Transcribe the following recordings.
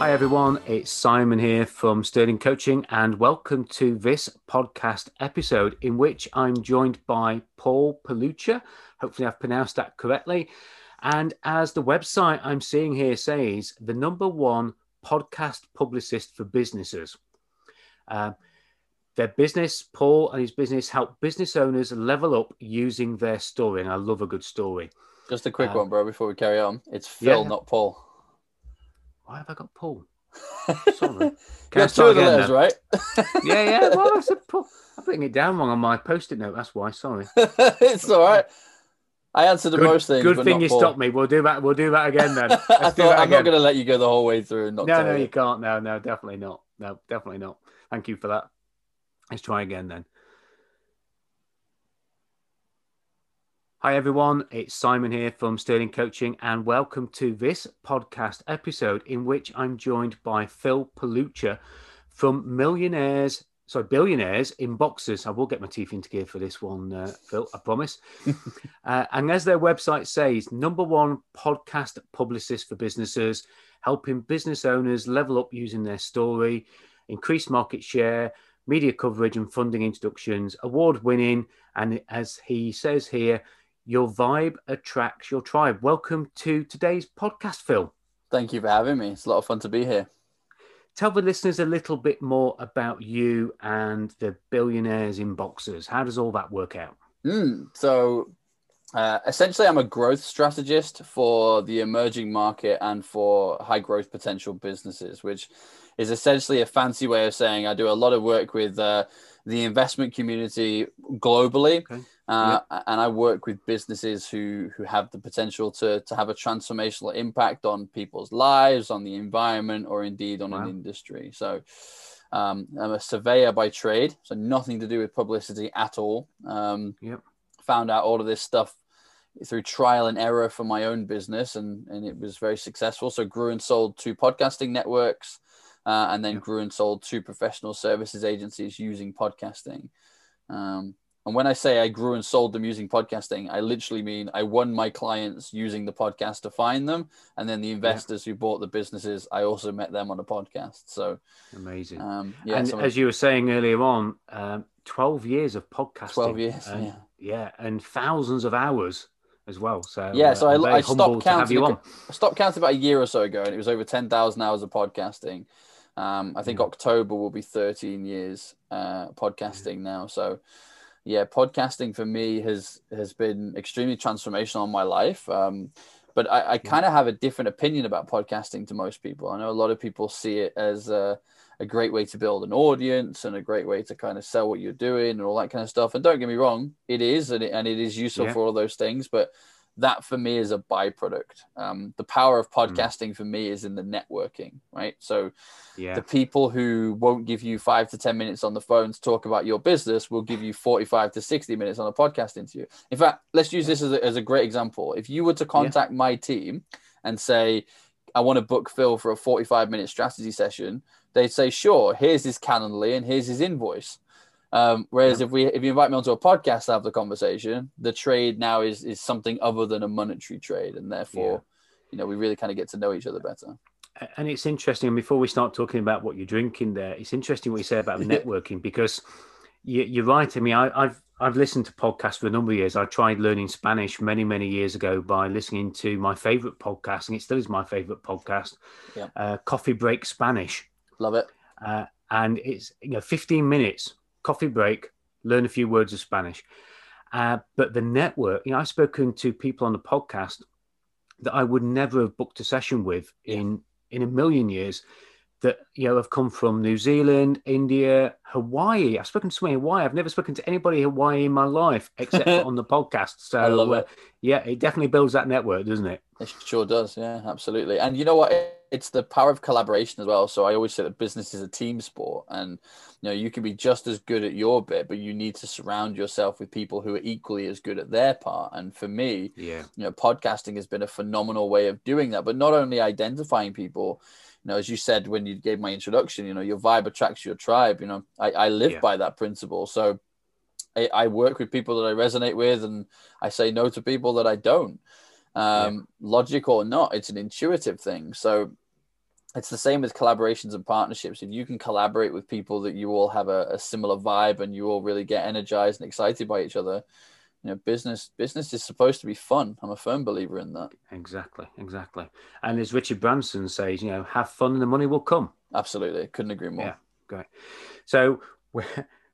Hi everyone, it's Simon here from Sterling Coaching, and welcome to this podcast episode in which I'm joined by Paul Palucha. Hopefully, I've pronounced that correctly. And as the website I'm seeing here says, the number one podcast publicist for businesses. Uh, their business, Paul and his business, help business owners level up using their story. And I love a good story. Just a quick um, one, bro, before we carry on. It's Phil, yeah. not Paul. Why have I got Paul? Sorry. Can you two of the letters, right? yeah, yeah. Well, I said Paul. I'm putting it down wrong on my post-it note. That's why. Sorry. it's all right. I answered the good, most things. Good thing you Paul. stopped me. We'll do that. We'll do that again then. I I'm not going to let you go the whole way through. no, no, you. you can't. No, no, definitely not. No, definitely not. Thank you for that. Let's try again then. Hi, everyone. It's Simon here from Sterling Coaching, and welcome to this podcast episode in which I'm joined by Phil Palucha from Millionaires, sorry, Billionaires in Boxes. I will get my teeth into gear for this one, uh, Phil, I promise. uh, and as their website says, number one podcast publicist for businesses, helping business owners level up using their story, increase market share, media coverage, and funding introductions, award winning. And as he says here, your vibe attracts your tribe. Welcome to today's podcast, Phil. Thank you for having me. It's a lot of fun to be here. Tell the listeners a little bit more about you and the billionaires in boxes. How does all that work out? Mm, so, uh, essentially, I'm a growth strategist for the emerging market and for high growth potential businesses, which is essentially a fancy way of saying I do a lot of work with uh, the investment community globally. Okay. Uh, yep. And I work with businesses who who have the potential to to have a transformational impact on people's lives, on the environment, or indeed on wow. an industry. So. Um, I'm a surveyor by trade, so nothing to do with publicity at all. Um, yep. Found out all of this stuff through trial and error for my own business, and, and it was very successful. So grew and sold two podcasting networks, uh, and then grew and sold two professional services agencies using podcasting. Um, and when I say I grew and sold them using podcasting, I literally mean I won my clients using the podcast to find them. And then the investors yeah. who bought the businesses, I also met them on a podcast. So amazing. Um, yeah, and so as you were saying earlier on, um, 12 years of podcasting. 12 years. And, yeah. Yeah. And thousands of hours as well. So yeah, so uh, I, I stopped counting. I stopped counting about a year or so ago, and it was over ten thousand hours of podcasting. Um, I think yeah. October will be 13 years uh, podcasting yeah. now. So, yeah, podcasting for me has has been extremely transformational in my life. Um, but I, I kind of have a different opinion about podcasting to most people. I know a lot of people see it as a, a great way to build an audience and a great way to kind of sell what you're doing and all that kind of stuff. And don't get me wrong, it is, and it, and it is useful yeah. for all those things. But that for me is a byproduct. Um, the power of hmm. podcasting mm. for me is in the networking, right? So, yeah. the people who won't give you five to 10 minutes on the phone to talk about your business will give you 45 to 60 minutes on a podcast interview. In fact, let's use this as a, as a great example. If you were to contact yeah. my team and say, I want to book Phil for a 45 minute strategy session, they'd say, sure, here's his Calendly and here's his invoice. Um, whereas yeah. if we if you invite me onto a podcast to have the conversation, the trade now is is something other than a monetary trade, and therefore, yeah. you know, we really kind of get to know each other better. And it's interesting. And before we start talking about what you're drinking, there, it's interesting what you say about networking because you, are right. I mean, I, have I've listened to podcasts for a number of years. I tried learning Spanish many many years ago by listening to my favorite podcast, and it still is my favorite podcast, yeah. uh, Coffee Break Spanish. Love it. Uh, and it's you know 15 minutes coffee break, learn a few words of Spanish. Uh, but the network, you know, I've spoken to people on the podcast that I would never have booked a session with in in a million years that you know have come from New Zealand, India, Hawaii. I've spoken to somebody in Hawaii. I've never spoken to anybody in Hawaii in my life except on the podcast. So I love uh, yeah, it definitely builds that network, doesn't it? It sure does. Yeah, absolutely. And you know what? It's the power of collaboration as well. So I always say that business is a team sport, and you know you can be just as good at your bit, but you need to surround yourself with people who are equally as good at their part. And for me, yeah, you know, podcasting has been a phenomenal way of doing that. But not only identifying people, you know, as you said when you gave my introduction, you know, your vibe attracts your tribe. You know, I, I live yeah. by that principle. So I, I work with people that I resonate with, and I say no to people that I don't um, yeah. logic or not it's an intuitive thing so it's the same with collaborations and partnerships. If you can collaborate with people that you all have a, a, similar vibe and you all really get energized and excited by each other you know business business is supposed to be fun. I'm a firm believer in that. Exactly exactly. And as richard branson says you know have fun and the money will come. Absolutely. Couldn't agree more. Yeah great. So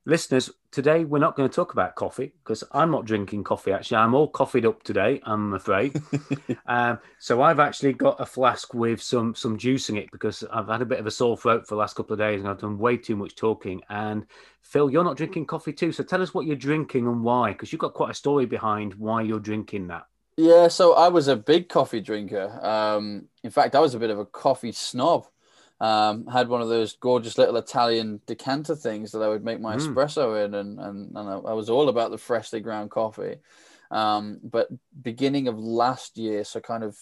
listeners, today we're not going to talk about coffee because I'm not drinking coffee. Actually, I'm all coffeeed up today. I'm afraid. um, so I've actually got a flask with some some juice in it because I've had a bit of a sore throat for the last couple of days and I've done way too much talking. And Phil, you're not drinking coffee too. So tell us what you're drinking and why, because you've got quite a story behind why you're drinking that. Yeah, so I was a big coffee drinker. Um, in fact, I was a bit of a coffee snob. Um, had one of those gorgeous little Italian decanter things that I would make my mm. espresso in, and and, and I, was all about the freshly ground coffee. Um, but beginning of last year, so kind of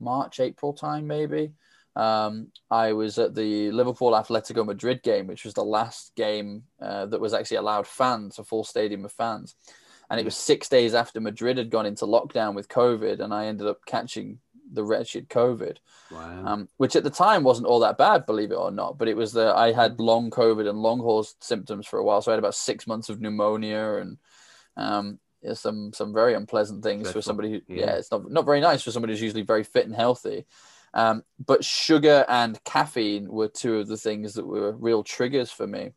March, April time, maybe, um, I was at the Liverpool Atletico Madrid game, which was the last game uh, that was actually allowed fans, a full stadium of fans. And it was six days after Madrid had gone into lockdown with COVID, and I ended up catching the wretched COVID, wow. um, which at the time wasn't all that bad, believe it or not. But it was that I had long COVID and long haul symptoms for a while, so I had about six months of pneumonia and um, some some very unpleasant things Dreadful. for somebody who yeah. yeah. it's not not very nice for somebody who's usually very fit and healthy. Um, but sugar and caffeine were two of the things that were real triggers for me.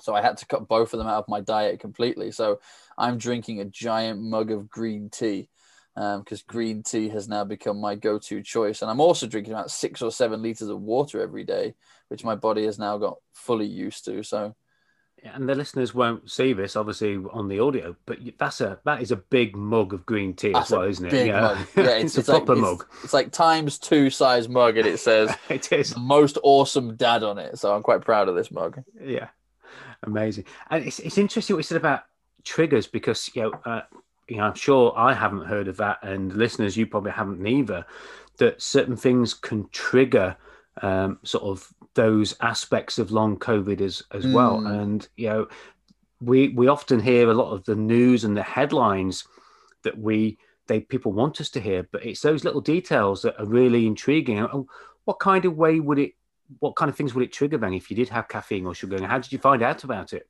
So I had to cut both of them out of my diet completely. So I'm drinking a giant mug of green tea because um, green tea has now become my go-to choice. And I'm also drinking about six or seven liters of water every day, which my body has now got fully used to. So, and the listeners won't see this obviously on the audio, but that's a that is a big mug of green tea as well, isn't it? Yeah, mug. yeah, it's, it's, a proper like, mug. It's, it's, like times two size mug, and it says it is most awesome dad on it. So I'm quite proud of this mug. Yeah, amazing. And it's it's interesting what you said about triggers because you know. Uh, you know, I'm sure I haven't heard of that, and listeners, you probably haven't neither. That certain things can trigger um, sort of those aspects of long COVID as as mm. well, hmm. and you know, we we often hear a lot of the news and the headlines that we they people want us to hear, but it's those little details that are really intriguing. What kind of way would it? What kind of things would it trigger then if you did have caffeine or sugar? And how did you find out about it?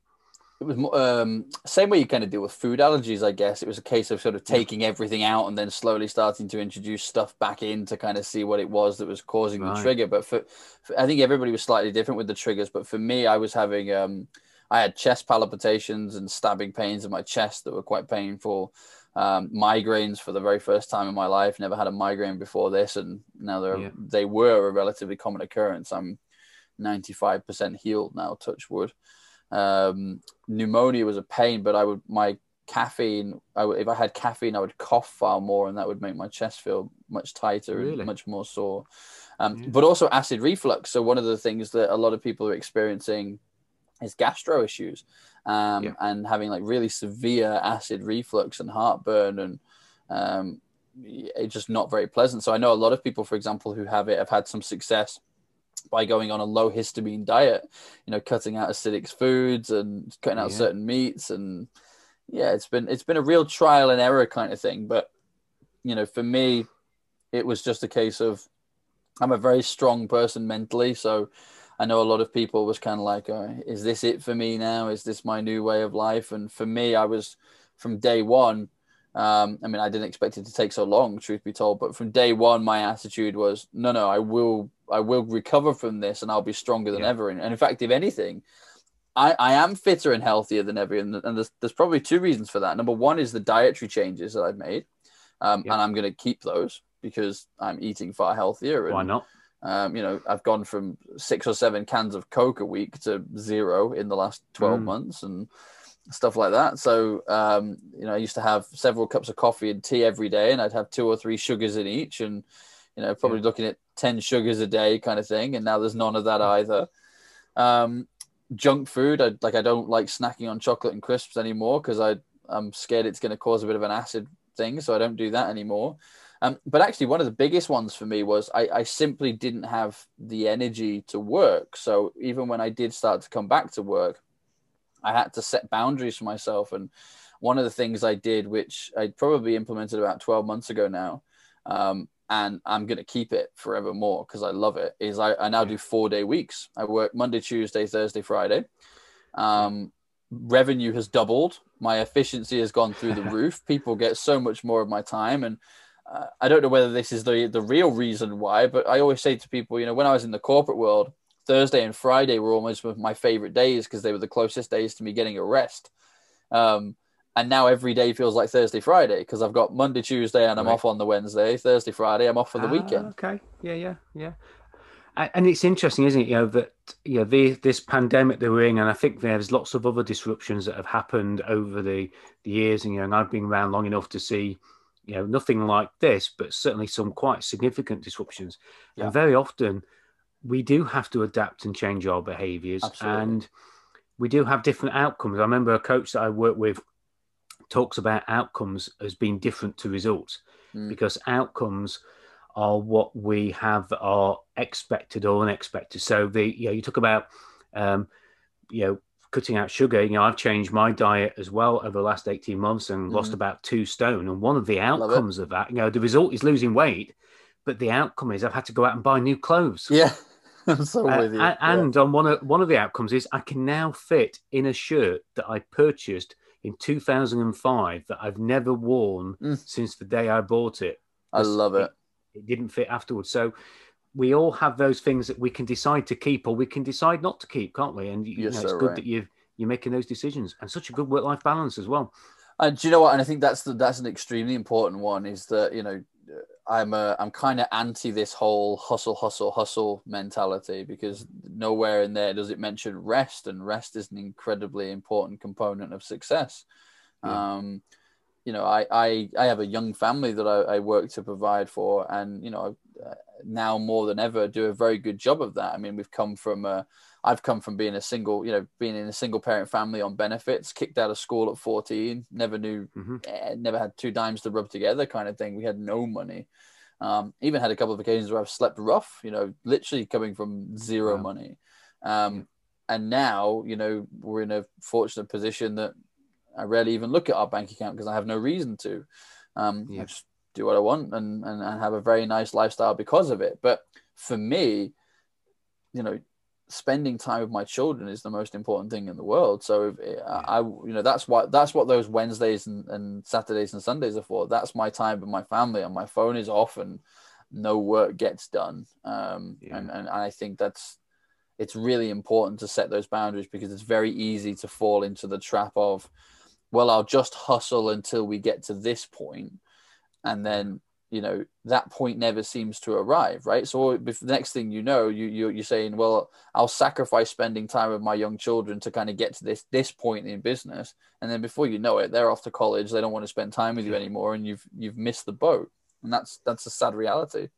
It was um, same way you kind of deal with food allergies, I guess. It was a case of sort of taking everything out and then slowly starting to introduce stuff back in to kind of see what it was that was causing right. the trigger. But for, for, I think everybody was slightly different with the triggers. But for me, I was having um, I had chest palpitations and stabbing pains in my chest that were quite painful. Um, migraines for the very first time in my life. Never had a migraine before this, and now they're yeah. they were a relatively common occurrence. I'm 95% healed now. Touch wood. Um, pneumonia was a pain, but I would my caffeine. I would, if I had caffeine, I would cough far more, and that would make my chest feel much tighter really? and much more sore. Um, yeah. But also acid reflux. So one of the things that a lot of people are experiencing is gastro issues, um, yeah. and having like really severe acid reflux and heartburn, and um, it's just not very pleasant. So I know a lot of people, for example, who have it have had some success by going on a low histamine diet, you know, cutting out acidic foods and cutting out yeah. certain meats and yeah, it's been it's been a real trial and error kind of thing. But you know, for me, it was just a case of I'm a very strong person mentally, so I know a lot of people was kind of like, oh, "Is this it for me now? Is this my new way of life?" And for me, I was from day one. Um, I mean, I didn't expect it to take so long, truth be told. But from day one, my attitude was, "No, no, I will I will recover from this and I'll be stronger than yeah. ever. And, in fact, if anything, I, I am fitter and healthier than ever. And, and there's, there's probably two reasons for that. Number one is the dietary changes that I've made. Um, yeah. And I'm going to keep those because I'm eating far healthier. And, Why not? Um, you know, I've gone from six or seven cans of Coke a week to zero in the last 12 mm. months and stuff like that. So, um, you know, I used to have several cups of coffee and tea every day, and I'd have two or three sugars in each. And, you know, probably yeah. looking at 10 sugars a day kind of thing. And now there's none of that either. Um, junk food, I, like I don't like snacking on chocolate and crisps anymore because I I'm scared it's going to cause a bit of an acid thing, so I don't do that anymore. Um, but actually, one of the biggest ones for me was I, I simply didn't have the energy to work. So even when I did start to come back to work, I had to set boundaries for myself. And one of the things I did, which I probably implemented about 12 months ago now, um, and I'm going to keep it forevermore because I love it, is I, I now do four day weeks. I work Monday, Tuesday, Thursday, Friday. Um, revenue has doubled. My efficiency has gone through the roof. People get so much more of my time. And uh, I don't know whether this is the, the real reason why, but I always say to people, you know, when I was in the corporate world, Thursday and Friday were almost my favorite days because they were the closest days to me getting a rest. Um, and now every day feels like Thursday, Friday because I've got Monday, Tuesday, and I'm right. off on the Wednesday. Thursday, Friday, I'm off for the ah, weekend. Okay, yeah, yeah, yeah. And it's interesting, isn't it? You know that you know the, this pandemic that we're in, and I think there's lots of other disruptions that have happened over the, the years. And you know, and I've been around long enough to see, you know, nothing like this, but certainly some quite significant disruptions. Yeah. And very often, we do have to adapt and change our behaviours, and we do have different outcomes. I remember a coach that I worked with talks about outcomes as being different to results mm. because outcomes are what we have are expected or unexpected. So the you know you talk about um, you know cutting out sugar. You know I've changed my diet as well over the last eighteen months and mm. lost about two stone. And one of the outcomes of that, you know, the result is losing weight, but the outcome is I've had to go out and buy new clothes. Yeah. I'm so uh, with you. And yeah. on one of one of the outcomes is I can now fit in a shirt that I purchased in 2005 that I've never worn mm. since the day I bought it. I love it. it. It didn't fit afterwards. So we all have those things that we can decide to keep or we can decide not to keep, can't we? And you know, it's good right. that you you're making those decisions and such a good work life balance as well. And do you know what? And I think that's the, that's an extremely important one. Is that you know I'm a, I'm kind of anti this whole hustle, hustle, hustle mentality because nowhere in there does it mention rest, and rest is an incredibly important component of success. Yeah. Um, you know, I, I I have a young family that I, I work to provide for, and you know, uh, now more than ever do a very good job of that. I mean, we've come from a I've come from being a single, you know, being in a single parent family on benefits, kicked out of school at 14, never knew, mm-hmm. eh, never had two dimes to rub together kind of thing. We had no money. Um, even had a couple of occasions where I've slept rough, you know, literally coming from zero wow. money. Um, and now, you know, we're in a fortunate position that I rarely even look at our bank account because I have no reason to. Um, yeah. I just do what I want and, and, and have a very nice lifestyle because of it. But for me, you know, spending time with my children is the most important thing in the world. So if, eh, I, you know, that's what that's what those Wednesdays and, and Saturdays and Sundays are for. That's my time with my family, and my phone is off, and no work gets done. Um, yeah. and, and I think that's it's really important to set those boundaries because it's very easy to fall into the trap of, well, I'll just hustle until we get to this point, and then you know that point never seems to arrive right? So the next thing you know you, you you're saying well i'll sacrifice spending time with my young children to kind of get to this this point in business. And then before you know it they're off to college they don't want to spend time with you anymore and you've you've missed the boat. And that's that's a sad reality.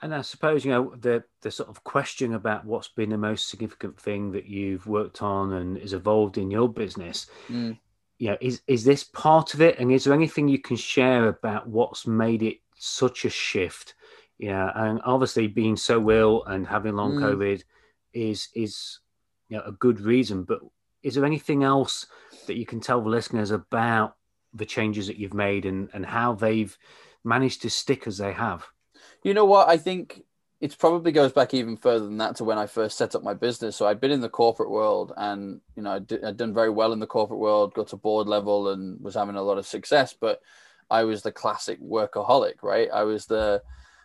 And I suppose you know the the sort of question about what's been the most significant thing that you've worked on and is evolved in your business. Mm you know, is is this part of it? And is there anything you can share about what's made it such a shift? Yeah, and obviously being so ill and having long mm. COVID is is you know a good reason. But is there anything else that you can tell the listeners about the changes that you've made and and how they've managed to stick as they have? You know what? I think it probably goes back even further than that to when I first set up my business. So I'd been in the corporate world, and you know, I'd, I'd, done very well in the corporate world, got to board level, and was having a lot of success. But I was the classic workaholic, right? I was the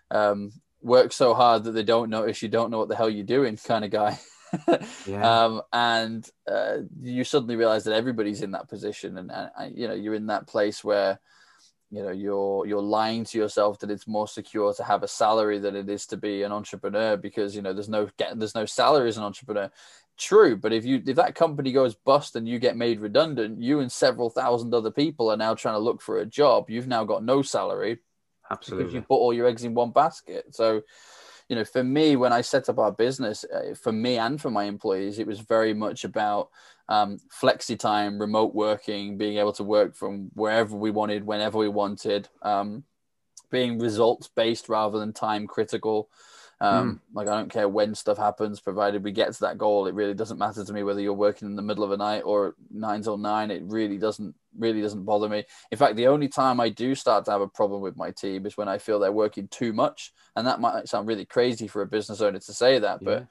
um, work so hard that they don't notice you don't know what the hell you're doing kind of guy. yeah. um, and uh, you suddenly realize that everybody's in that position, and, and you know, you're in that place where you know you're you're lying to yourself that it's more secure to have a salary than it is to be an entrepreneur because you know there's no get there's no salary as an entrepreneur. True but if you if that company goes bust and you get made redundant you and several thousand other people are now trying to look for a job. You've now got no salary absolutely. you put all your eggs in one basket. So you know, for me, when I set up our business, uh, for me and for my employees, it was very much about um, flexi time, remote working, being able to work from wherever we wanted, whenever we wanted, um, being results based rather than time critical. Um, mm. Like I don't care when stuff happens, provided we get to that goal. It really doesn't matter to me whether you're working in the middle of a night or nine till nine. It really doesn't really doesn't bother me. In fact, the only time I do start to have a problem with my team is when I feel they're working too much, and that might sound really crazy for a business owner to say that, but.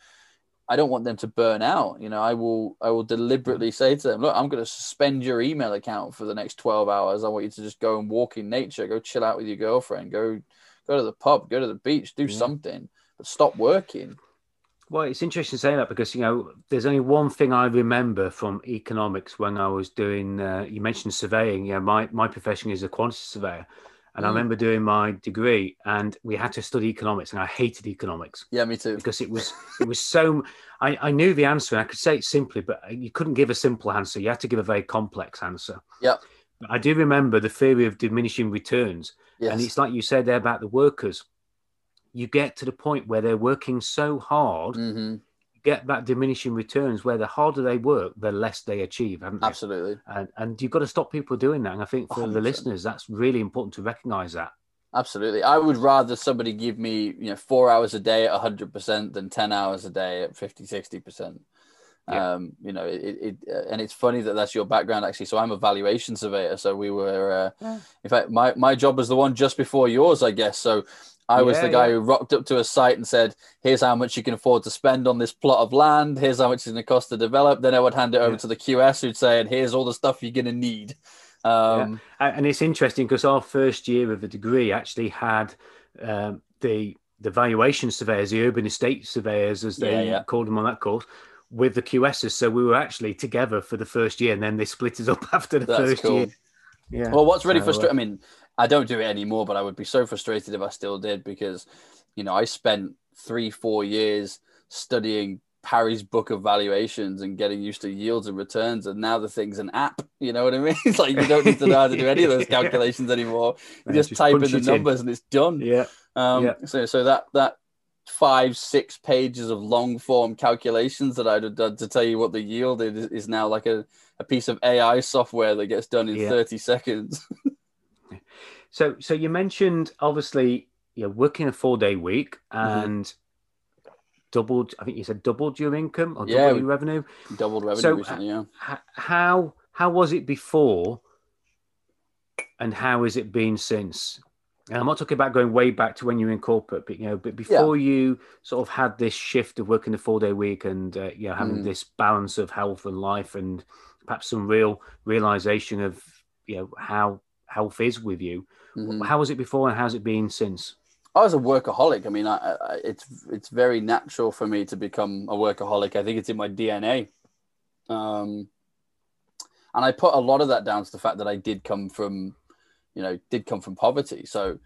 I don't want them to burn out. You know, I will I will deliberately say to them, look, I'm going to suspend your email account for the next 12 hours. I want you to just go and walk in nature, go chill out with your girlfriend, go go to the pub, go to the beach, do yeah. something but stop working. Well, it's interesting to say that because you know there's only one thing I remember from economics when I was doing. Uh, you mentioned surveying. Yeah, my my profession is a quantity surveyor, and mm. I remember doing my degree, and we had to study economics, and I hated economics. Yeah, me too. Because it was it was so. I, I knew the answer, and I could say it simply, but you couldn't give a simple answer. You had to give a very complex answer. Yeah. I do remember the theory of diminishing returns, yes. and it's like you said there about the workers you get to the point where they're working so hard, mm-hmm. get that diminishing returns where the harder they work, the less they achieve. Absolutely. And, and you've got to stop people doing that. And I think for 100%. the listeners, that's really important to recognize that. Absolutely. I would rather somebody give me, you know, four hours a day at 100% than 10 hours a day at 50, 60%. Yeah. Um, you know, it, it, uh, and it's funny that that's your background actually. So I'm a valuation surveyor. So we were, uh, yeah. in fact, my, my job was the one just before yours, I guess. So I was the guy yeah. who rocked up to a site and said, "Here's how much you can afford to spend on this plot of land. Here's how much it's going to cost to develop." Then I would hand it over yeah. to the QS who'd say, "And here's all the stuff you're going to need." Um, and it's interesting because our first year of the degree actually had um, the the valuation surveyors, the urban estate surveyors, as they called them on that course, with the QSs. So we were actually together for the first year, and then they split us up after the That's first cool. year. Yeah. Well, what's really so, frustrating? I mean, I don't do it anymore, but I would be so frustrated if I still did because, you know, I spent three, four years studying Parry's book of valuations and getting used to yields and returns. And now the thing's an app. You know what I mean? It's like you don't need to know how to do any of those calculations anymore. You just, just, type in the numbers in. and it's done. Yeah. Um, yeah. So, so that, that, five six pages of long form calculations that I'd have done to tell you what the yield is, is now like a, a piece of AI software that gets done in yeah. 30 seconds. So, so you mentioned obviously you're working a four day week mm-hmm. and mm-hmm. doubled. I think you said doubled your income or yeah, doubled your revenue. Doubled revenue so, recently, yeah. how how was it before, and how has it been since? And I'm not talking about going way back to when you were in corporate, but you know, but before yeah. you sort of had this shift of working a four day week and uh, you know having mm. this balance of health and life and perhaps some real realization of you know how health is with you. Mm-hmm. How was it before, and how's it been since? I was a workaholic. I mean, I, I, it's it's very natural for me to become a workaholic. I think it's in my DNA, um, and I put a lot of that down to the fact that I did come from, you know, did come from poverty. So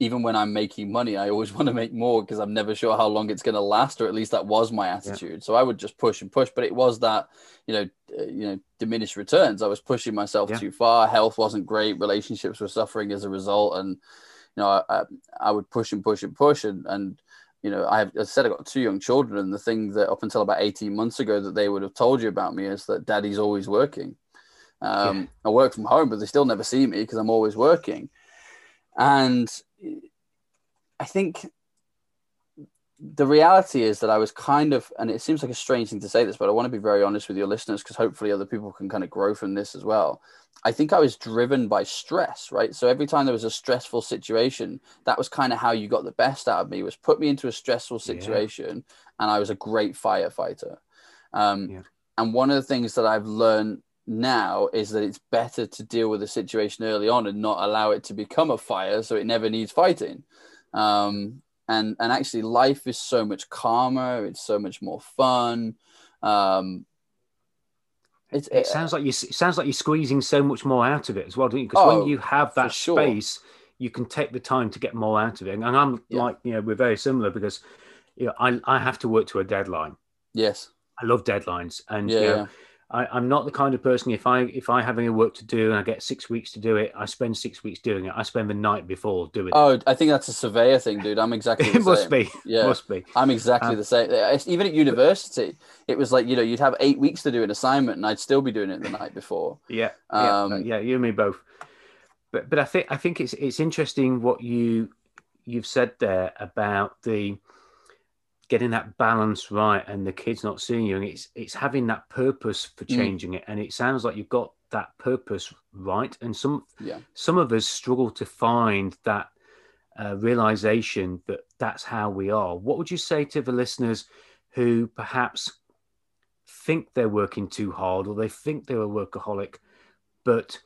even when I'm making money, I always want to make more because I'm never sure how long it's going to last, or at least that was my attitude. Yeah. So I would just push and push, but it was that you know, uh, you know, diminished returns. I was pushing myself yeah. too far. Health wasn't great. Relationships were suffering as a result, and you know, I, I would push and push and push, and and you know, I have as I said, I got two young children, and the thing that up until about 18 months ago that they would have told you about me is that daddy's always working. Um, yeah. I work from home, but they still never see me because I'm always working. And I think the reality is that I was kind of, and it seems like a strange thing to say this, but I want to be very honest with your listeners because hopefully other people can kind of grow from this as well. I think I was driven by stress, right? So every time there was a stressful situation, that was kind of how you got the best out of me was put me into a stressful situation, yeah. and I was a great firefighter. Um, yeah. And one of the things that I've learned now is that it's better to deal with the situation early on and not allow it to become a fire so it never needs fighting. Um, and and actually life is so much calmer it's so much more fun. Um, it, it, sounds like you it sounds like you're squeezing so much more out of it as well don't you? Because oh, when you have that space sure. you can take the time to get more out of it. And i'm yeah. like you know we're very similar because you know I, I have to work to a deadline. Yes. I love deadlines and yeah, you know, I, am not the kind of person if I if I have any work to do and I get six weeks to do it, I spend six weeks doing it. I spend the night before doing oh, it. Oh, I think that's a surveyor thing, dude. I'm exactly. The same. It must be. Yeah, must be. I'm exactly um, the same. Even at university, it was like you know you'd have eight weeks to do an assignment, and I'd still be doing it the night before. Yeah, um, yeah, yeah. You and me both. But but I think I think it's it's interesting what you you've said there about the getting that balance right and the kids not seeing you and it's it's having that purpose for mm. changing mm. it and it sounds like you've got that purpose right and some yeah some of us struggle to find that uh, realization that that's how we are what would you say to the listeners who perhaps think they're working too hard or they think they're a workaholic but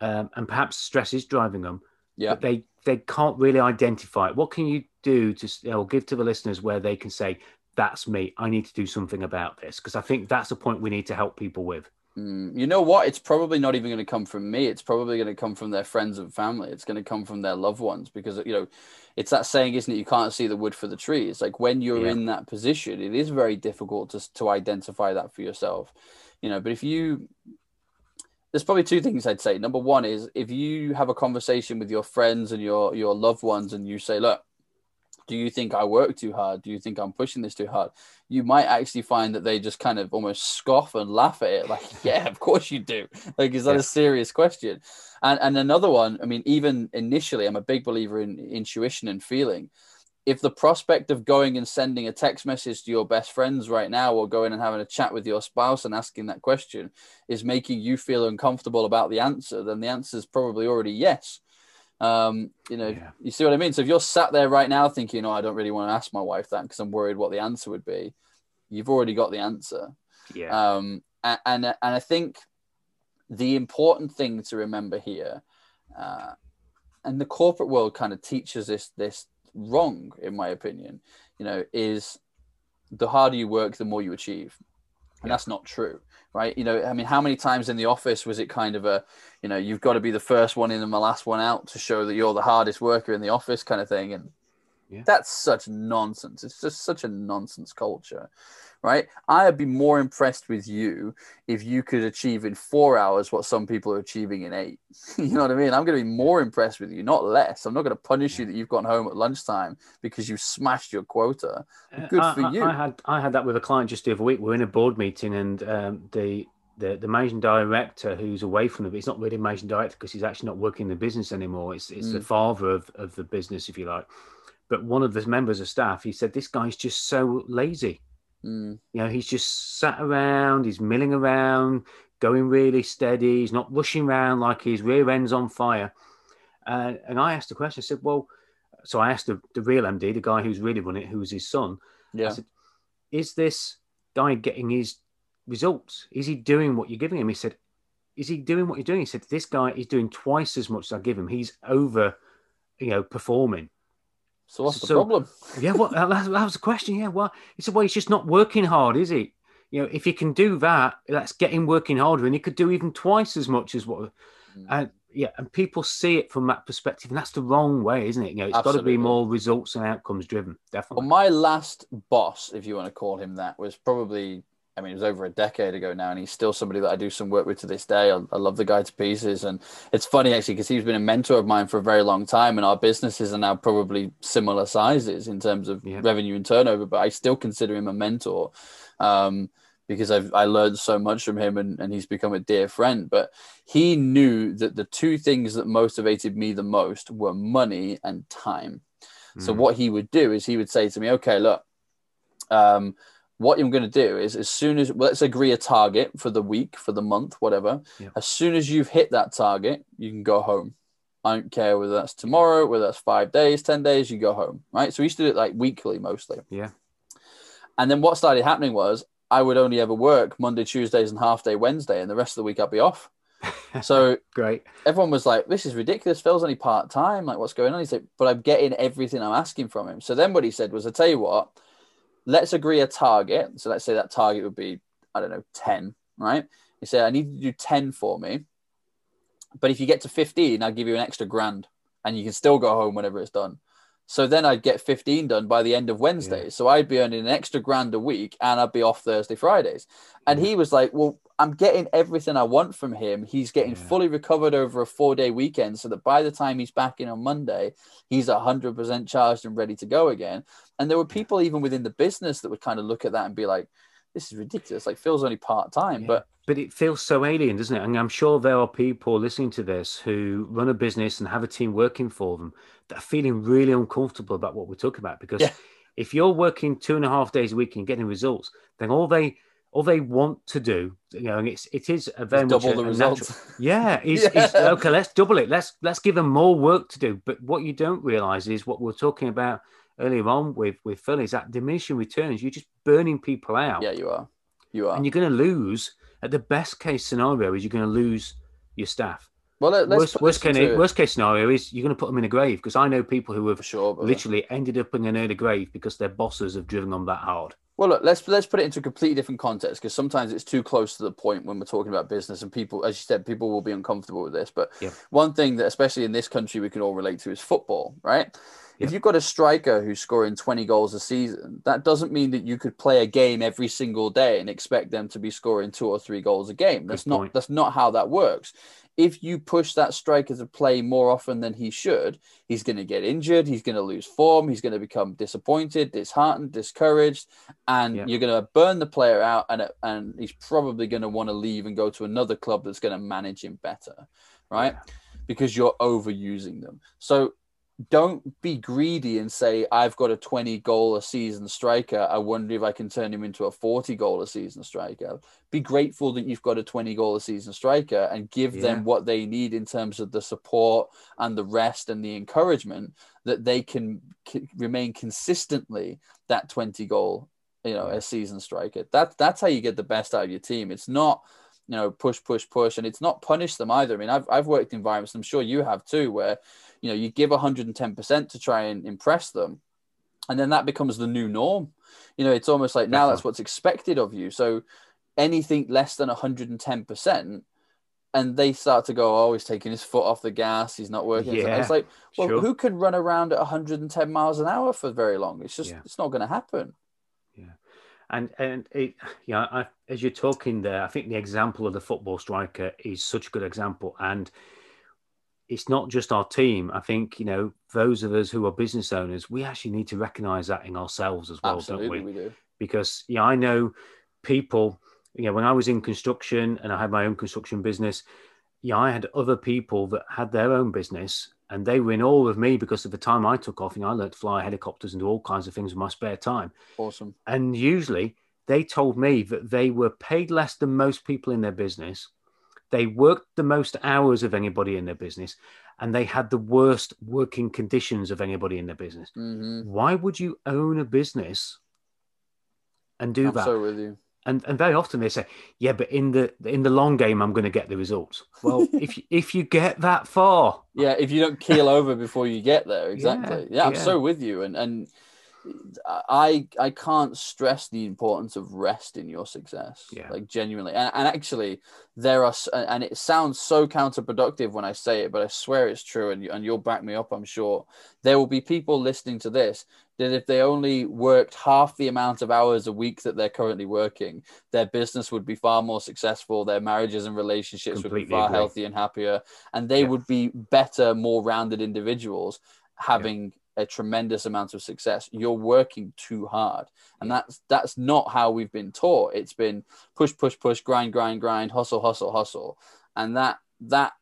um, and perhaps stress is driving them yeah but they they can't really identify it what can you do to know, give to the listeners where they can say, that's me. I need to do something about this because I think that's the point we need to help people with. Mm, you know what? It's probably not even going to come from me. It's probably going to come from their friends and family. It's going to come from their loved ones because you know, it's that saying, isn't it? You can't see the wood for the trees. Like when you're yeah. in that position, it is very difficult to to identify that for yourself. You know, but if you there's probably two things I'd say. Number one is if you have a conversation with your friends and your your loved ones, and you say, "Look, do you think I work too hard? Do you think I'm pushing this too hard? You might actually find that they just kind of almost scoff and laugh at it, like, yeah, of course you do. Like, is that yeah. a serious question? And and another one, I mean, even initially, I'm a big believer in intuition and feeling. If the prospect of going and sending a text message to your best friends right now, or going and having a chat with your spouse and asking that question, is making you feel uncomfortable about the answer, then the answer is probably already yes um, you know, yeah. you see what I mean? So if you're sat there right now thinking, oh, I don't really want to ask my wife that because I'm worried what the answer would be, you've already got the answer. Yeah. Um, and, and, and I think the important thing to remember here, uh, and the corporate world kind of teaches this this wrong, in my opinion, you know, is the harder you work, the more you achieve. And yeah. that's not true right? You know, I mean, how many times in the office was it kind of a, you know, you've got to be the first one in and the last one out to show that you're the hardest worker in the office kind of thing. And yeah. that's such nonsense. It's just such a nonsense culture right? I'd be more impressed with you if you could achieve in four hours what some people are achieving in eight. you know what I mean? I'm going to be more impressed with you, not less. I'm not going to punish you that you've gone home at lunchtime because you smashed your quota. Uh, Good uh, for I, you. I had I had that with a client just the other week. We are in a board meeting and um, the the, the managing director who's away from the he's not really managing director because he's actually not working in the business anymore. It's it's mm. the father of, of the business, if you like. But one of the members of staff, he said, This guy's just so lazy. Mm. You know, he's just sat around, he's milling around, going really steady. He's not rushing around like his rear end's on fire. Uh, and I asked the question, I said, well, so I asked the, the real MD, the guy who's really running it, who's his son. Yeah. I said, is this guy getting his results? Is he doing what you're giving him? He said, is he doing what you're doing? He said, this guy is doing twice as much as I give him. He's over, you know, performing. So what's the so, problem? yeah, well, that, that, was the question. Yeah, well, he said, well, he's just not working hard, is he? You know, if he can do that, let's get him working harder, and he could do even twice as much as what. Mm. And yeah, and people see it from that perspective, and that's the wrong way, isn't it? You know, it's got to be more results and outcomes driven. Definitely. Well, my last boss, if you want to call him that, was probably I mean, it was over a decade ago now, and he's still somebody that I do some work with to this day. I, I love the guy to pieces, and it's funny actually because he's been a mentor of mine for a very long time, and our businesses are now probably similar sizes in terms of yeah. revenue and turnover. But I still consider him a mentor um, because I've I learned so much from him, and, and he's become a dear friend. But he knew that the two things that motivated me the most were money and time. Mm. So what he would do is he would say to me, "Okay, look." Um, what I'm going to do is as soon as let's agree a target for the week, for the month, whatever. Yeah. As soon as you've hit that target, you can go home. I don't care whether that's tomorrow, whether that's five days, 10 days, you go home. Right. So we used to do it like weekly mostly. Yeah. And then what started happening was I would only ever work Monday, Tuesdays, and half day Wednesday, and the rest of the week I'd be off. So great. Everyone was like, "This is ridiculous. Phil's only part time. Like, what's going on?" He said, "But I'm getting everything I'm asking from him." So then what he said was, "I tell you what, let's agree a target. So let's say that target would be, I don't know, 10, right? You say, I need to do 10 for me. But if you get to 15, I'll give you an extra grand and you can still go home whenever it's done. So then I'd get 15 done by the end of Wednesday. Yeah. So I'd be earning an extra grand a week and I'd be off Thursday, Fridays. And yeah. he was like, Well, I'm getting everything I want from him. He's getting yeah. fully recovered over a four day weekend so that by the time he's back in on Monday, he's 100% charged and ready to go again. And there were people even within the business that would kind of look at that and be like, this is ridiculous. Like Phil's only part time, yeah. but but it feels so alien, doesn't it? And I'm sure there are people listening to this who run a business and have a team working for them that are feeling really uncomfortable about what we're talking about. Because yeah. if you're working two and a half days a week and getting results, then all they all they want to do, you know, and it's it is a very much the a, results. Natural, yeah, is, yeah. Is, okay. Let's double it. Let's let's give them more work to do. But what you don't realize is what we're talking about earlier on with with Phil is that diminishing returns. You're just burning people out. Yeah, you are. You are, and you're going to lose at the best case scenario is you're going to lose your staff. Well, let's worst, worst, case, into... worst case scenario is you're going to put them in a grave because I know people who have sure, literally ended up in an early grave because their bosses have driven them that hard. Well, look, let's let's put it into a completely different context because sometimes it's too close to the point when we're talking about business, and people, as you said, people will be uncomfortable with this. But yeah. one thing that, especially in this country, we can all relate to is football, right? If you've got a striker who's scoring 20 goals a season, that doesn't mean that you could play a game every single day and expect them to be scoring two or three goals a game. That's Good not point. that's not how that works. If you push that striker to play more often than he should, he's going to get injured, he's going to lose form, he's going to become disappointed, disheartened, discouraged, and you're going to burn the player out and and he's probably going to want to leave and go to another club that's going to manage him better, right? Yeah. Because you're overusing them. So don't be greedy and say I've got a 20 goal a season striker. I wonder if I can turn him into a 40 goal a season striker. Be grateful that you've got a 20 goal a season striker and give yeah. them what they need in terms of the support and the rest and the encouragement that they can c- remain consistently that 20 goal, you know, a season striker. That that's how you get the best out of your team. It's not you know push push push and it's not punish them either. I mean, I've I've worked in environments, I'm sure you have too, where you know you give 110% to try and impress them and then that becomes the new norm. You know it's almost like now that's what's expected of you. So anything less than 110% and they start to go oh he's taking his foot off the gas. He's not working. Yeah, it's like well sure. who can run around at 110 miles an hour for very long? It's just yeah. it's not going to happen and and it yeah I, as you're talking there i think the example of the football striker is such a good example and it's not just our team. I think you know those of us who are business owners, we actually need to recognise that in ourselves as well, Absolutely, don't we? we do. Because yeah, I know people. You know, when I was in construction and I had my own construction business, yeah, I had other people that had their own business and they were in awe of me because of the time I took off. You know, I learned to fly helicopters and do all kinds of things in my spare time. Awesome. And usually they told me that they were paid less than most people in their business they worked the most hours of anybody in their business and they had the worst working conditions of anybody in their business. Mm-hmm. Why would you own a business and do I'm that? So with you. And and very often they say, yeah, but in the in the long game, I'm going to get the results. Well, if you, if you get that far, yeah, if you don't keel over before you get there, exactly. Yeah, yeah I'm yeah. so with you. And and I I can't stress the importance of rest in your success. Yeah. Like genuinely, and, and actually, there are and it sounds so counterproductive when I say it, but I swear it's true, and and you'll back me up. I'm sure there will be people listening to this that if they only worked half the amount of hours a week that they're currently working, their business would be far more successful. Their marriages and relationships Completely would be far agree. healthier and happier, and they yeah. would be better, more rounded individuals having a tremendous amount of success you're working too hard and that's that's not how we've been taught it's been push push push grind grind grind hustle hustle hustle and that that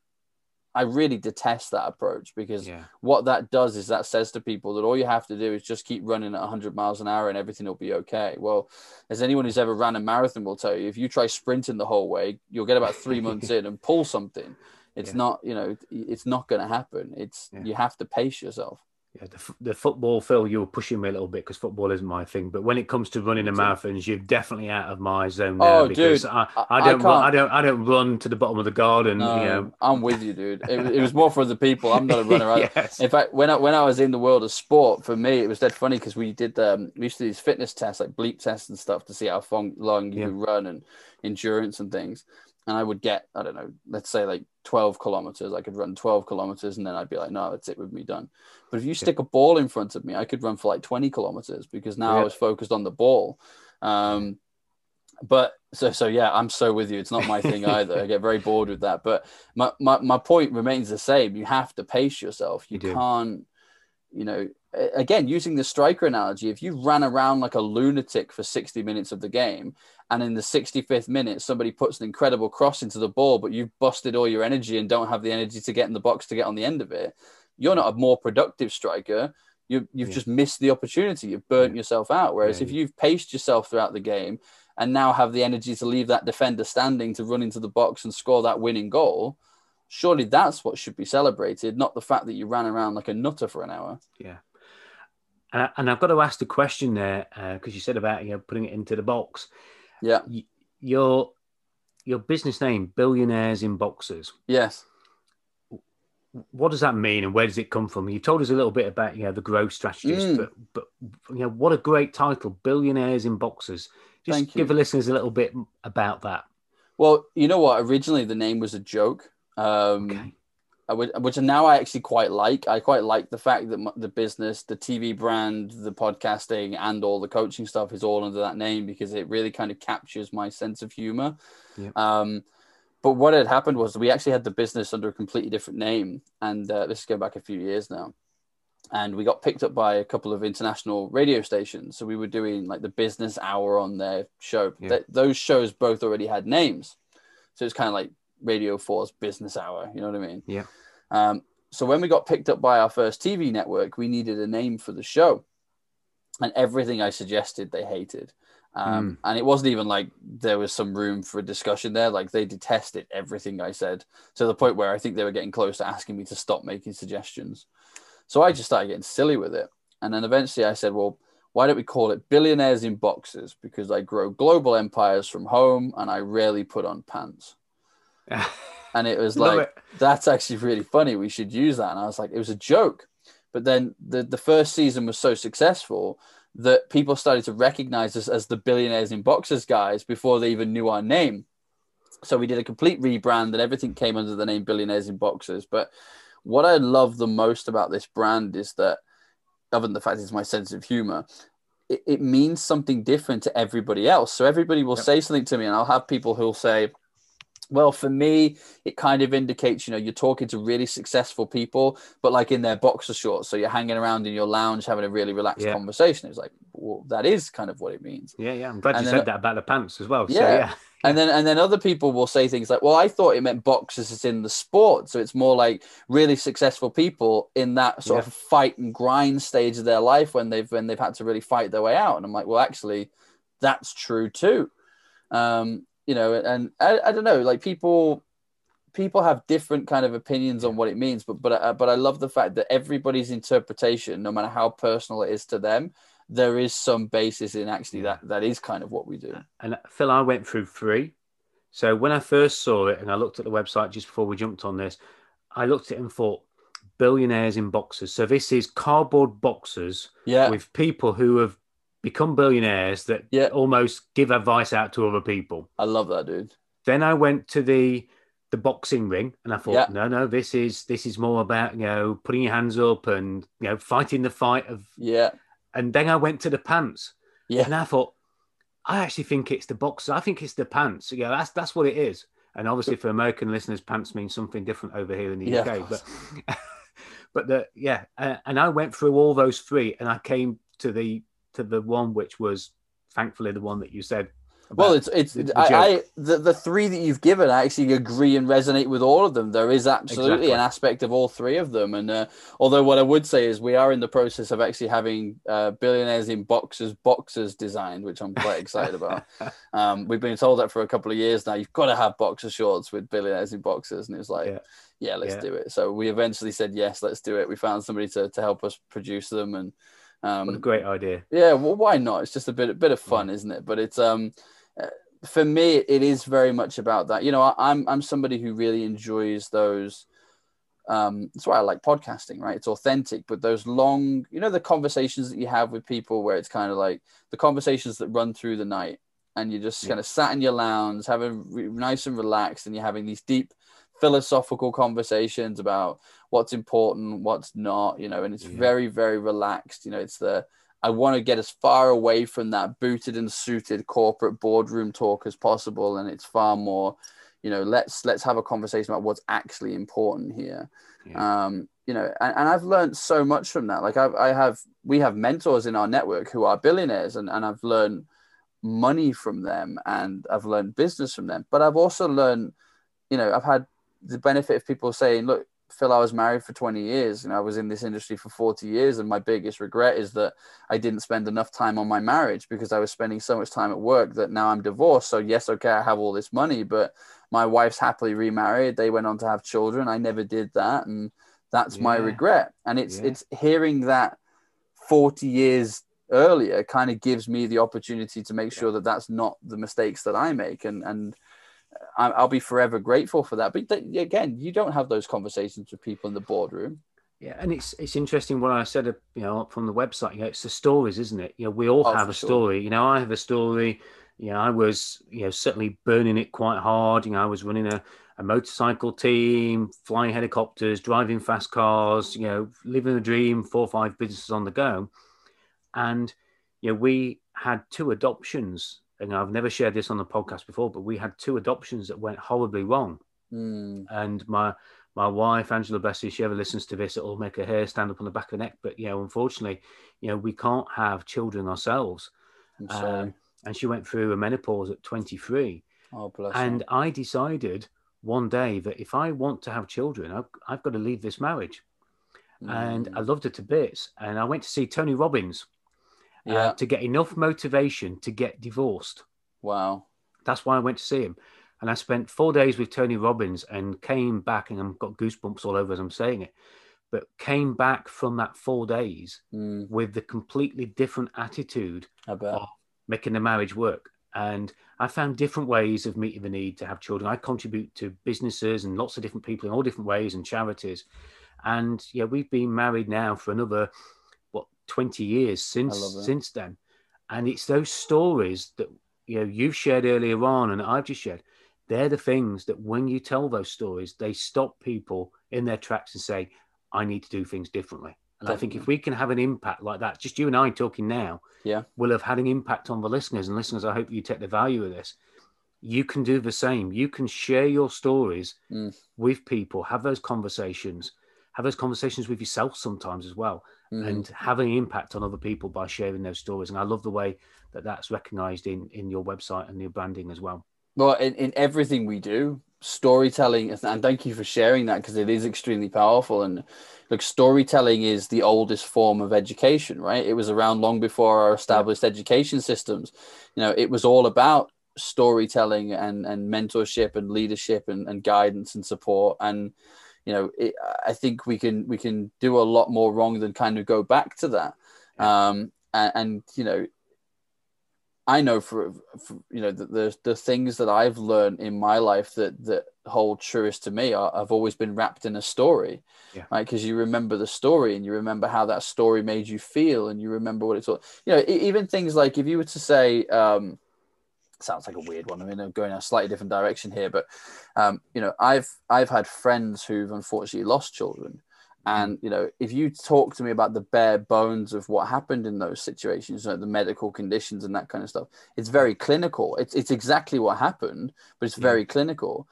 I really detest that approach because yeah. what that does is that says to people that all you have to do is just keep running at 100 miles an hour and everything will be okay. Well, as anyone who's ever ran a marathon will tell you, if you try sprinting the whole way, you'll get about three months in and pull something. It's yeah. not, you know, it's not going to happen. It's yeah. you have to pace yourself yeah, the, the football, Phil, you were pushing me a little bit because football isn't my thing. But when it comes to running a marathons, you're definitely out of my zone now. Oh, because dude, I, I don't, I, run, I, don't, I don't run to the bottom of the garden. No, you know, I'm with you, dude. It, it, was more for the people. I'm not a runner. yes. In fact, when I when I was in the world of sport, for me, it was dead funny because we did um, we used to do these fitness tests, like bleep tests and stuff, to see how long you yeah. could run and endurance and things and I would get, I don't know, let's say like 12 kilometers. I could run 12 kilometers and then I'd be like, no, that's it with me done. But if you stick a ball in front of me, I could run for like 20 kilometers because now yeah. I was focused on the ball. Um, but so so yeah, I'm so with you. It's not my thing either. I get very bored with that. But my, my my point remains the same. You have to pace yourself. You, you can't, you know, again, using the striker analogy, if you ran around like a lunatic for 60 minutes of the game, and in the 65th minute, somebody puts an incredible cross into the ball, but you've busted all your energy and don't have the energy to get in the box to get on the end of it, you're not a more productive striker. You, you've yeah. just missed the opportunity. You've burnt yeah. yourself out. Whereas yeah. if you've paced yourself throughout the game and now have the energy to leave that defender standing to run into the box and score that winning goal, surely that's what should be celebrated, not the fact that you ran around like a nutter for an hour. Yeah. And, I, and I've got to ask the question there because uh, you said about you know putting it into the box. Yeah. Y- your your business name, Billionaires in Boxes. Yes. What does that mean, and where does it come from? You told us a little bit about you know the growth strategies, mm. but but you know what a great title, Billionaires in Boxes. Just Thank give you. the listeners a little bit about that. Well, you know what? Originally, the name was a joke. Um, okay which now I actually quite like. I quite like the fact that the business, the TV brand, the podcasting, and all the coaching stuff is all under that name because it really kind of captures my sense of humor. Yep. Um, but what had happened was we actually had the business under a completely different name, and uh, this is going back a few years now. And we got picked up by a couple of international radio stations. So we were doing like the business hour on their show. Yep. Th- those shows both already had names. So it's kind of like Radio 4's business hour. You know what I mean? Yeah. Um, so when we got picked up by our first TV network, we needed a name for the show, and everything I suggested they hated. Um, mm. And it wasn't even like there was some room for a discussion there. Like they detested everything I said to the point where I think they were getting close to asking me to stop making suggestions. So I just started getting silly with it. And then eventually I said, well, why don't we call it Billionaires in Boxes? Because I grow global empires from home and I rarely put on pants. and it was like it. that's actually really funny we should use that. And i was like it was a joke. But then the, the first season was so successful that people started to recognize us as the billionaires in boxes guys before they even knew our name. So we did a complete rebrand and everything came under the name billionaires in boxes but what i love the most about this brand is that other than the fact it's my sense of humor it, it means something different to everybody else. So everybody will yep. say something to me and i'll have people who'll say well, for me, it kind of indicates, you know, you're talking to really successful people, but like in their boxer shorts. So you're hanging around in your lounge having a really relaxed yeah. conversation. It's like, well, that is kind of what it means. Yeah, yeah. I'm glad and you then, said that about the pants as well. Yeah. So, yeah. And then and then other people will say things like, "Well, I thought it meant boxers is in the sport, so it's more like really successful people in that sort yeah. of fight and grind stage of their life when they've when they've had to really fight their way out." And I'm like, "Well, actually, that's true too." Um, you know, and I, I don't know, like people people have different kind of opinions on what it means, but but uh, but I love the fact that everybody's interpretation, no matter how personal it is to them, there is some basis in actually that that is kind of what we do. And Phil, I went through three. So when I first saw it and I looked at the website just before we jumped on this, I looked at it and thought, billionaires in boxes. So this is cardboard boxes yeah. with people who have become billionaires that yeah. almost give advice out to other people. I love that, dude. Then I went to the the boxing ring and I thought, yeah. no, no, this is this is more about you know putting your hands up and you know fighting the fight of yeah. And then I went to the pants. Yeah. And I thought, I actually think it's the boxes. I think it's the pants. Yeah, that's that's what it is. And obviously, for American listeners, pants means something different over here in the yeah, UK. But but the yeah, uh, and I went through all those three, and I came to the to the one which was thankfully the one that you said. Well, it's it's the, the I, I, the, the three that you've given. I actually agree and resonate with all of them. There is absolutely exactly. an aspect of all three of them. And uh, although what I would say is we are in the process of actually having uh, billionaires in boxes boxes designed, which I'm quite excited about. Um, we've been told that for a couple of years now. You've got to have boxer shorts with billionaires in boxes, and it was like. Yeah yeah, let's yeah. do it. So we eventually said yes, let's do it. We found somebody to, to help us produce them, and um, what a great idea. Yeah, well, why not? It's just a bit a bit of fun, yeah. isn't it? But it's um, uh, for me, it is very much about that. You know, I, I'm I'm somebody who really enjoys those. Um, that's why I like podcasting, right? It's authentic, but those long, you know, the conversations that you have with people where it's kind of like the conversations that run through the night, and you're just yeah. kind of sat in your lounge, having re- nice and relaxed, and you're having these deep philosophical conversations about what's important, what's not, you know, and it's yeah. very, very relaxed. You know, it's the I want to get as far away from that booted and suited corporate boardroom talk as possible. And it's far more, you know, let's let's have a conversation about what's actually important here. Yeah. Um, you know, and, and I've learned so much from that. Like I've, I have, we have mentors in our network who are billionaires, and, and I've learned money from them, and I've learned business from them. But I've also learned, you know, I've had the benefit of people saying, look, Phil, I was married for 20 years and I was in this industry for 40 years. And my biggest regret is that I didn't spend enough time on my marriage because I was spending so much time at work that now I'm divorced. So, yes, okay, I have all this money, but my wife's happily remarried. They went on to have children. I never did that. And that's yeah. my regret. And it's, yeah. it's hearing that 40 years earlier kind of gives me the opportunity to make sure that that's not the mistakes that I make. And, and, I'll be forever grateful for that. But again, you don't have those conversations with people in the boardroom. Yeah, and it's it's interesting what I said, up, you know, from the website. You know, it's the stories, isn't it? You know, we all oh, have a sure. story. You know, I have a story. You know, I was, you know, certainly burning it quite hard. You know, I was running a, a motorcycle team, flying helicopters, driving fast cars. You know, living a dream, four or five businesses on the go, and you know, we had two adoptions and I've never shared this on the podcast before, but we had two adoptions that went horribly wrong. Mm. And my my wife, Angela Bessie, if she ever listens to this, it'll make her hair stand up on the back of her neck. But you know, unfortunately, you know, we can't have children ourselves. Um, and she went through a menopause at 23. Oh, bless and. I decided one day that if I want to have children, I've, I've got to leave this marriage. Mm. And I loved her to bits. And I went to see Tony Robbins yeah. uh, to get enough motivation to get divorced. Wow. That's why I went to see him. And I spent four days with Tony Robbins and came back, and I've got goosebumps all over as I'm saying it, but came back from that four days mm. with the completely different attitude of making the marriage work. And I found different ways of meeting the need to have children. I contribute to businesses and lots of different people in all different ways and charities. And yeah, we've been married now for another 20 years since since then. And it's those stories that you know you've shared earlier on and i've just shared they're the things that when you tell those stories they stop people in their tracks and say i need to do things differently. And Definitely. i think if we can have an impact like that just you and i talking now yeah. will have had an impact on the listeners. And listeners i hope you take the value of this. You can do the same. You can share your stories mm. with people have those conversations have those conversations with yourself sometimes as well mm-hmm. and having impact on other people by sharing those stories. And I love the way that that's recognized in, in your website and your branding as well. Well, in, in everything we do, storytelling, and thank you for sharing that because it is extremely powerful. And look, storytelling is the oldest form of education, right? It was around long before our established education systems. You know, it was all about storytelling and, and mentorship and leadership and, and guidance and support. And you know, it, I think we can we can do a lot more wrong than kind of go back to that. Um, and, and you know, I know for, for you know the, the, the things that I've learned in my life that that hold truest to me are, have always been wrapped in a story, yeah. right? Because you remember the story and you remember how that story made you feel and you remember what it's all. You know, even things like if you were to say, um, sounds like a weird one. I mean, I'm going a slightly different direction here, but um, you know, I've I've had friends who've unfortunately lost children, and you know, if you talk to me about the bare bones of what happened in those situations, you know, the medical conditions and that kind of stuff, it's very clinical. It's it's exactly what happened, but it's very yeah. clinical.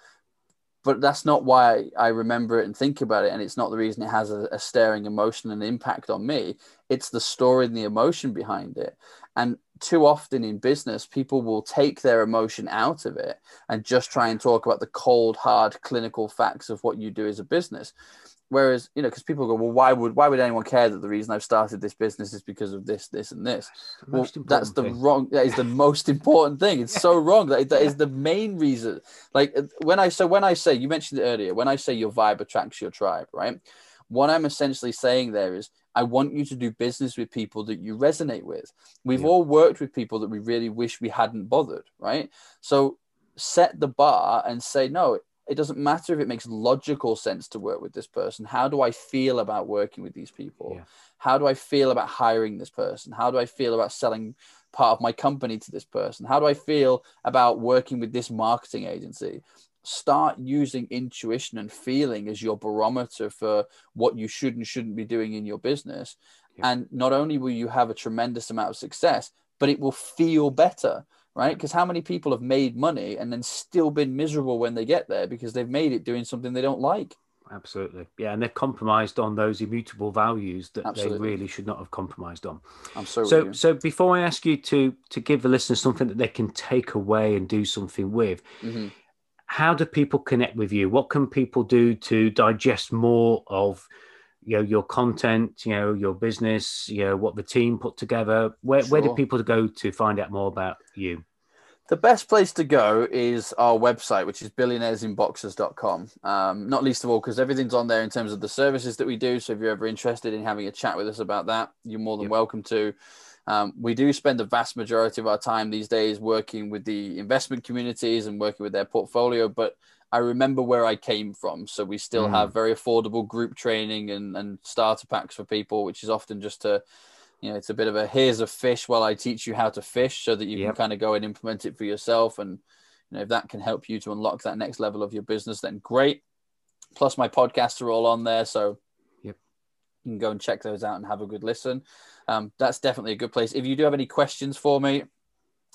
But that's not why I remember it and think about it, and it's not the reason it has a, a staring emotion and impact on me. It's the story and the emotion behind it, and too often in business, people will take their emotion out of it and just try and talk about the cold, hard clinical facts of what you do as a business. Whereas, you know, because people go, well, why would why would anyone care that the reason I've started this business is because of this, this, and this? Well, that's the thing. wrong. That is the most important thing. It's so wrong. That that is the main reason. Like uh, when I so when I say you mentioned it earlier, when I say your vibe attracts your tribe, right? What I'm essentially saying there is I want you to do business with people that you resonate with. We've yeah. all worked with people that we really wish we hadn't bothered, right? So set the bar and say, no, it doesn't matter if it makes logical sense to work with this person. How do I feel about working with these people? Yeah. How do I feel about hiring this person? How do I feel about selling part of my company to this person? How do I feel about working with this marketing agency? Start using intuition and feeling as your barometer for what you should and shouldn't be doing in your business. Yeah. And not only will you have a tremendous amount of success, but it will feel better, right? Because how many people have made money and then still been miserable when they get there because they've made it doing something they don't like? Absolutely. Yeah. And they've compromised on those immutable values that Absolutely. they really should not have compromised on. I'm so so, so before I ask you to to give the listeners something that they can take away and do something with, mm-hmm how do people connect with you? What can people do to digest more of you know your content, you know your business, you know what the team put together? Where sure. where do people go to find out more about you? The best place to go is our website, which is billionairesinboxes.com. Um, not least of all, because everything's on there in terms of the services that we do. So if you're ever interested in having a chat with us about that, you're more than yep. welcome to. Um, we do spend the vast majority of our time these days working with the investment communities and working with their portfolio, but I remember where I came from. So we still mm. have very affordable group training and, and starter packs for people, which is often just a, you know, it's a bit of a here's a fish while I teach you how to fish so that you yep. can kind of go and implement it for yourself. And, you know, if that can help you to unlock that next level of your business, then great. Plus, my podcasts are all on there. So. You can go and check those out and have a good listen um, that's definitely a good place. If you do have any questions for me,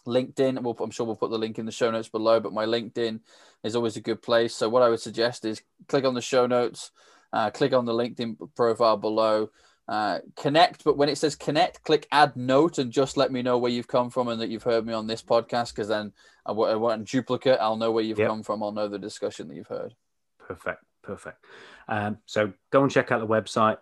LinkedIn, we'll, I'm sure we'll put the link in the show notes below, but my LinkedIn is always a good place. So what I would suggest is click on the show notes, uh, click on the LinkedIn profile below, uh, connect. But when it says connect, click add note and just let me know where you've come from and that you've heard me on this podcast. Because then I, w- I want duplicate. I'll know where you've yep. come from. I'll know the discussion that you've heard. Perfect. Perfect. Um, so go and check out the website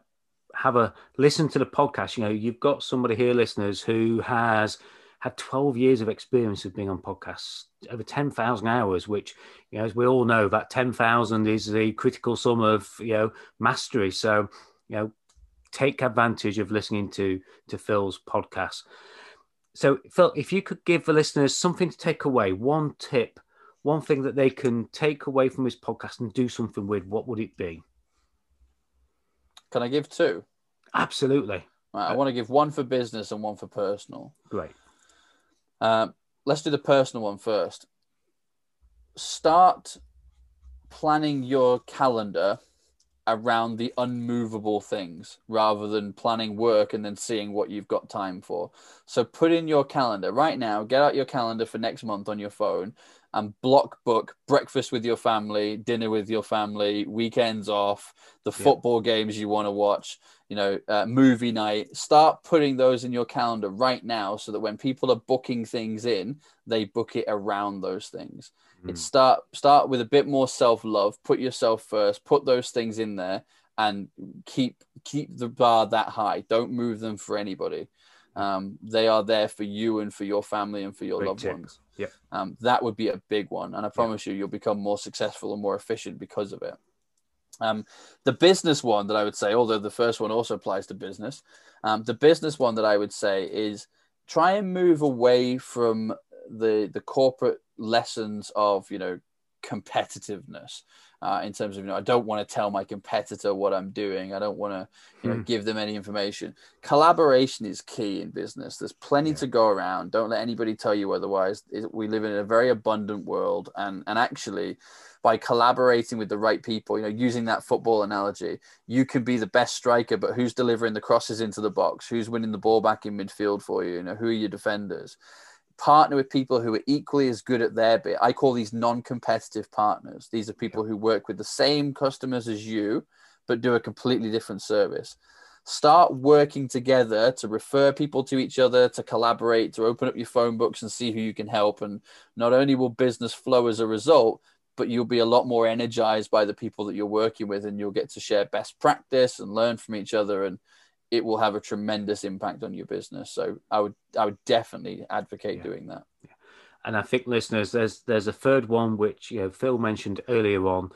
have a listen to the podcast. You know, you've got somebody here, listeners, who has had 12 years of experience of being on podcasts, over 10,000 hours, which, you know, as we all know, that 10,000 is the critical sum of, you know, mastery. So, you know, take advantage of listening to to Phil's podcast. So, Phil, if you could give the listeners something to take away, one tip, one thing that they can take away from this podcast and do something with, what would it be? Can I give two? Absolutely. Right, I want to give one for business and one for personal. Great. Um, let's do the personal one first. Start planning your calendar around the unmovable things rather than planning work and then seeing what you've got time for. So put in your calendar right now, get out your calendar for next month on your phone and block book breakfast with your family, dinner with your family, weekends off, the football yeah. games you want to watch, you know, uh, movie night. Start putting those in your calendar right now so that when people are booking things in, they book it around those things. Mm. It start start with a bit more self-love, put yourself first, put those things in there and keep keep the bar that high. Don't move them for anybody. Um, they are there for you and for your family and for your Great loved tip. ones. Yeah. Um, that would be a big one. And I promise yeah. you, you'll become more successful and more efficient because of it. Um, the business one that I would say, although the first one also applies to business, um, the business one that I would say is try and move away from the the corporate lessons of you know competitiveness uh, in terms of you know I don't want to tell my competitor what I'm doing. I don't want to you know hmm. give them any information. Collaboration is key in business. There's plenty yeah. to go around. Don't let anybody tell you otherwise. We live in a very abundant world, and and actually. By collaborating with the right people, you know, using that football analogy, you can be the best striker, but who's delivering the crosses into the box? Who's winning the ball back in midfield for you? You know, who are your defenders? Partner with people who are equally as good at their bit. I call these non-competitive partners. These are people who work with the same customers as you, but do a completely different service. Start working together to refer people to each other, to collaborate, to open up your phone books and see who you can help. And not only will business flow as a result, but you'll be a lot more energized by the people that you're working with, and you'll get to share best practice and learn from each other. And it will have a tremendous impact on your business. So I would I would definitely advocate yeah. doing that. Yeah. And I think listeners, there's there's a third one which you know Phil mentioned earlier on.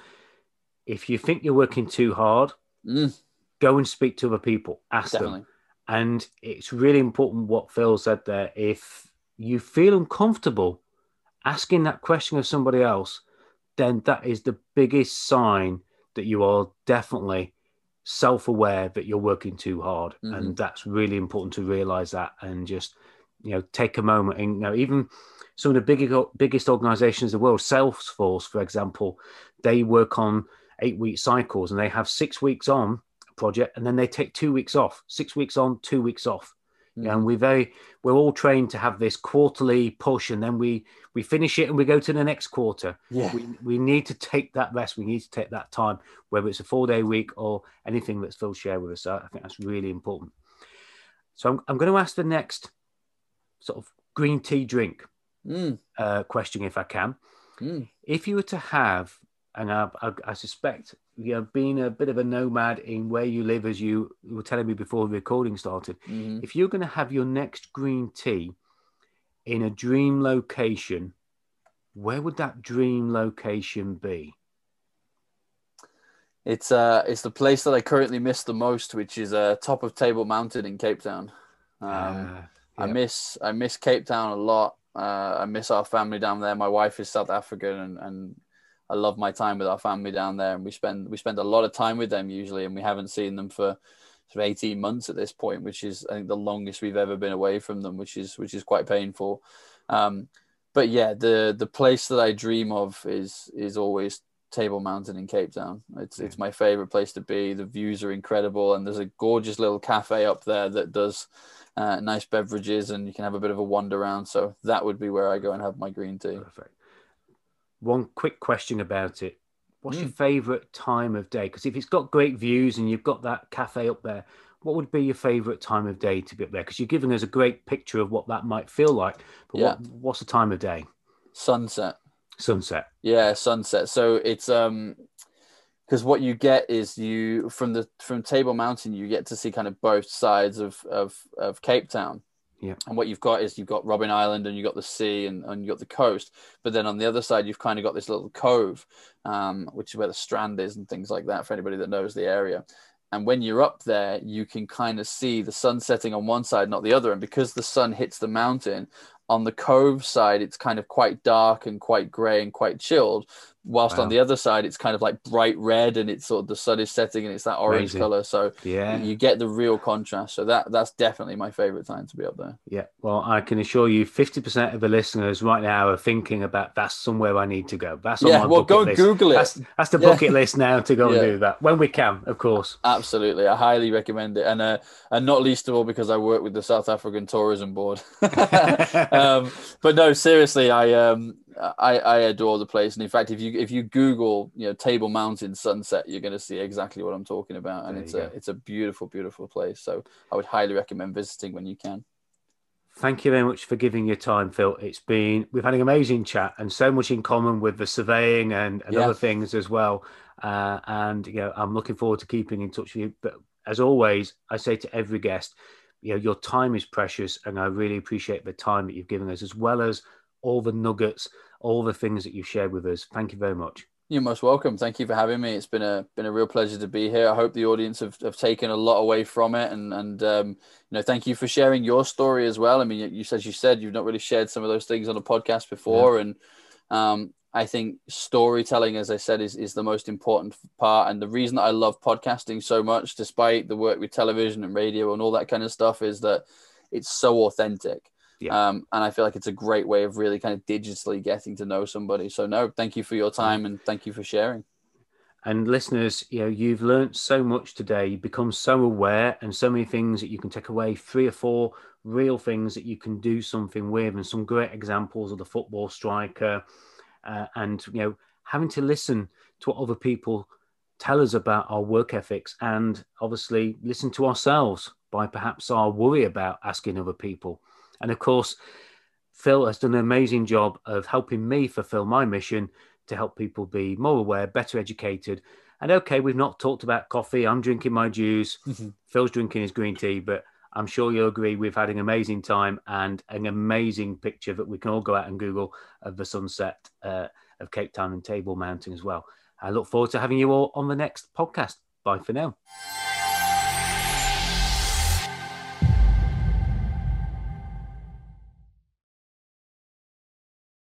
If you think you're working too hard, mm. go and speak to other people. Ask definitely. them. And it's really important what Phil said there. If you feel uncomfortable asking that question of somebody else, then that is the biggest sign that you are definitely self-aware that you're working too hard mm-hmm. and that's really important to realize that and just you know, take a moment and you know, even some of the biggest biggest organizations in the world, Salesforce, for example, they work on eight week cycles and they have six weeks on a project and then they take two weeks off, six weeks on, two weeks off. Mm. And we're very we're all trained to have this quarterly push and then we we finish it and we go to the next quarter. Yeah. We, we need to take that rest. We need to take that time, whether it's a four day week or anything that's Phil shared with us. So I think that's really important. So I'm, I'm going to ask the next sort of green tea drink mm. uh, question, if I can. Mm. If you were to have, and I, I, I, suspect, you know, being a bit of a nomad in where you live, as you were telling me before the recording started, mm-hmm. if you're going to have your next green tea in a dream location, where would that dream location be? It's uh, it's the place that I currently miss the most, which is uh, top of Table Mountain in Cape Town. Um, uh, I miss I miss Cape Town a lot. Uh, I miss our family down there. My wife is South African, and, and I love my time with our family down there. And we spend we spend a lot of time with them usually, and we haven't seen them for sort of eighteen months at this point, which is I think the longest we've ever been away from them, which is which is quite painful. Um, but yeah, the the place that I dream of is is always Table Mountain in Cape Town. It's yeah. it's my favorite place to be. The views are incredible, and there's a gorgeous little cafe up there that does uh, nice beverages, and you can have a bit of a wander around. So that would be where I go and have my green tea. Perfect. One quick question about it: What's mm. your favourite time of day? Because if it's got great views and you've got that cafe up there, what would be your favourite time of day to be up there? Because you're giving us a great picture of what that might feel like. But yeah. what, what's the time of day? Sunset. Sunset. Yeah, sunset. So it's um because what you get is you from the from Table Mountain you get to see kind of both sides of of, of Cape Town. Yeah. And what you've got is you've got Robben Island and you've got the sea and, and you've got the coast. But then on the other side, you've kind of got this little cove, um, which is where the strand is and things like that for anybody that knows the area. And when you're up there, you can kind of see the sun setting on one side, not the other. And because the sun hits the mountain, on the cove side, it's kind of quite dark and quite grey and quite chilled whilst wow. on the other side it's kind of like bright red and it's sort of the sun is setting and it's that orange Amazing. color. So yeah. you get the real contrast. So that that's definitely my favorite time to be up there. Yeah. Well i can assure you 50% of the listeners right now are thinking about that's somewhere i need to go. That's yeah well go list. google it. That's, that's the bucket yeah. list now to go yeah. and do that when we can of course. Absolutely. I highly recommend it. And uh and not least of all because i work with the south african tourism board. Um but no seriously i um I, I adore the place, and in fact, if you if you Google you know Table Mountain sunset, you're going to see exactly what I'm talking about, and there it's a go. it's a beautiful, beautiful place. So I would highly recommend visiting when you can. Thank you very much for giving your time, Phil. It's been we've had an amazing chat and so much in common with the surveying and, and yeah. other things as well. Uh, and you know, I'm looking forward to keeping in touch with you. But as always, I say to every guest, you know, your time is precious, and I really appreciate the time that you've given us, as well as all the nuggets all the things that you've shared with us. Thank you very much. You're most welcome. Thank you for having me. It's been a been a real pleasure to be here. I hope the audience have, have taken a lot away from it, and and um, you know, thank you for sharing your story as well. I mean, you as you said, you've not really shared some of those things on a podcast before, yeah. and um, I think storytelling, as I said, is is the most important part. And the reason that I love podcasting so much, despite the work with television and radio and all that kind of stuff, is that it's so authentic. Yeah. Um, and I feel like it's a great way of really kind of digitally getting to know somebody. So no, thank you for your time and thank you for sharing. And listeners, you know, you've learned so much today. You become so aware and so many things that you can take away, three or four real things that you can do something with, and some great examples of the football striker. Uh, and, you know, having to listen to what other people tell us about our work ethics and obviously listen to ourselves by perhaps our worry about asking other people. And of course, Phil has done an amazing job of helping me fulfill my mission to help people be more aware, better educated. And okay, we've not talked about coffee. I'm drinking my juice. Mm-hmm. Phil's drinking his green tea, but I'm sure you'll agree we've had an amazing time and an amazing picture that we can all go out and Google of the sunset uh, of Cape Town and Table Mountain as well. I look forward to having you all on the next podcast. Bye for now.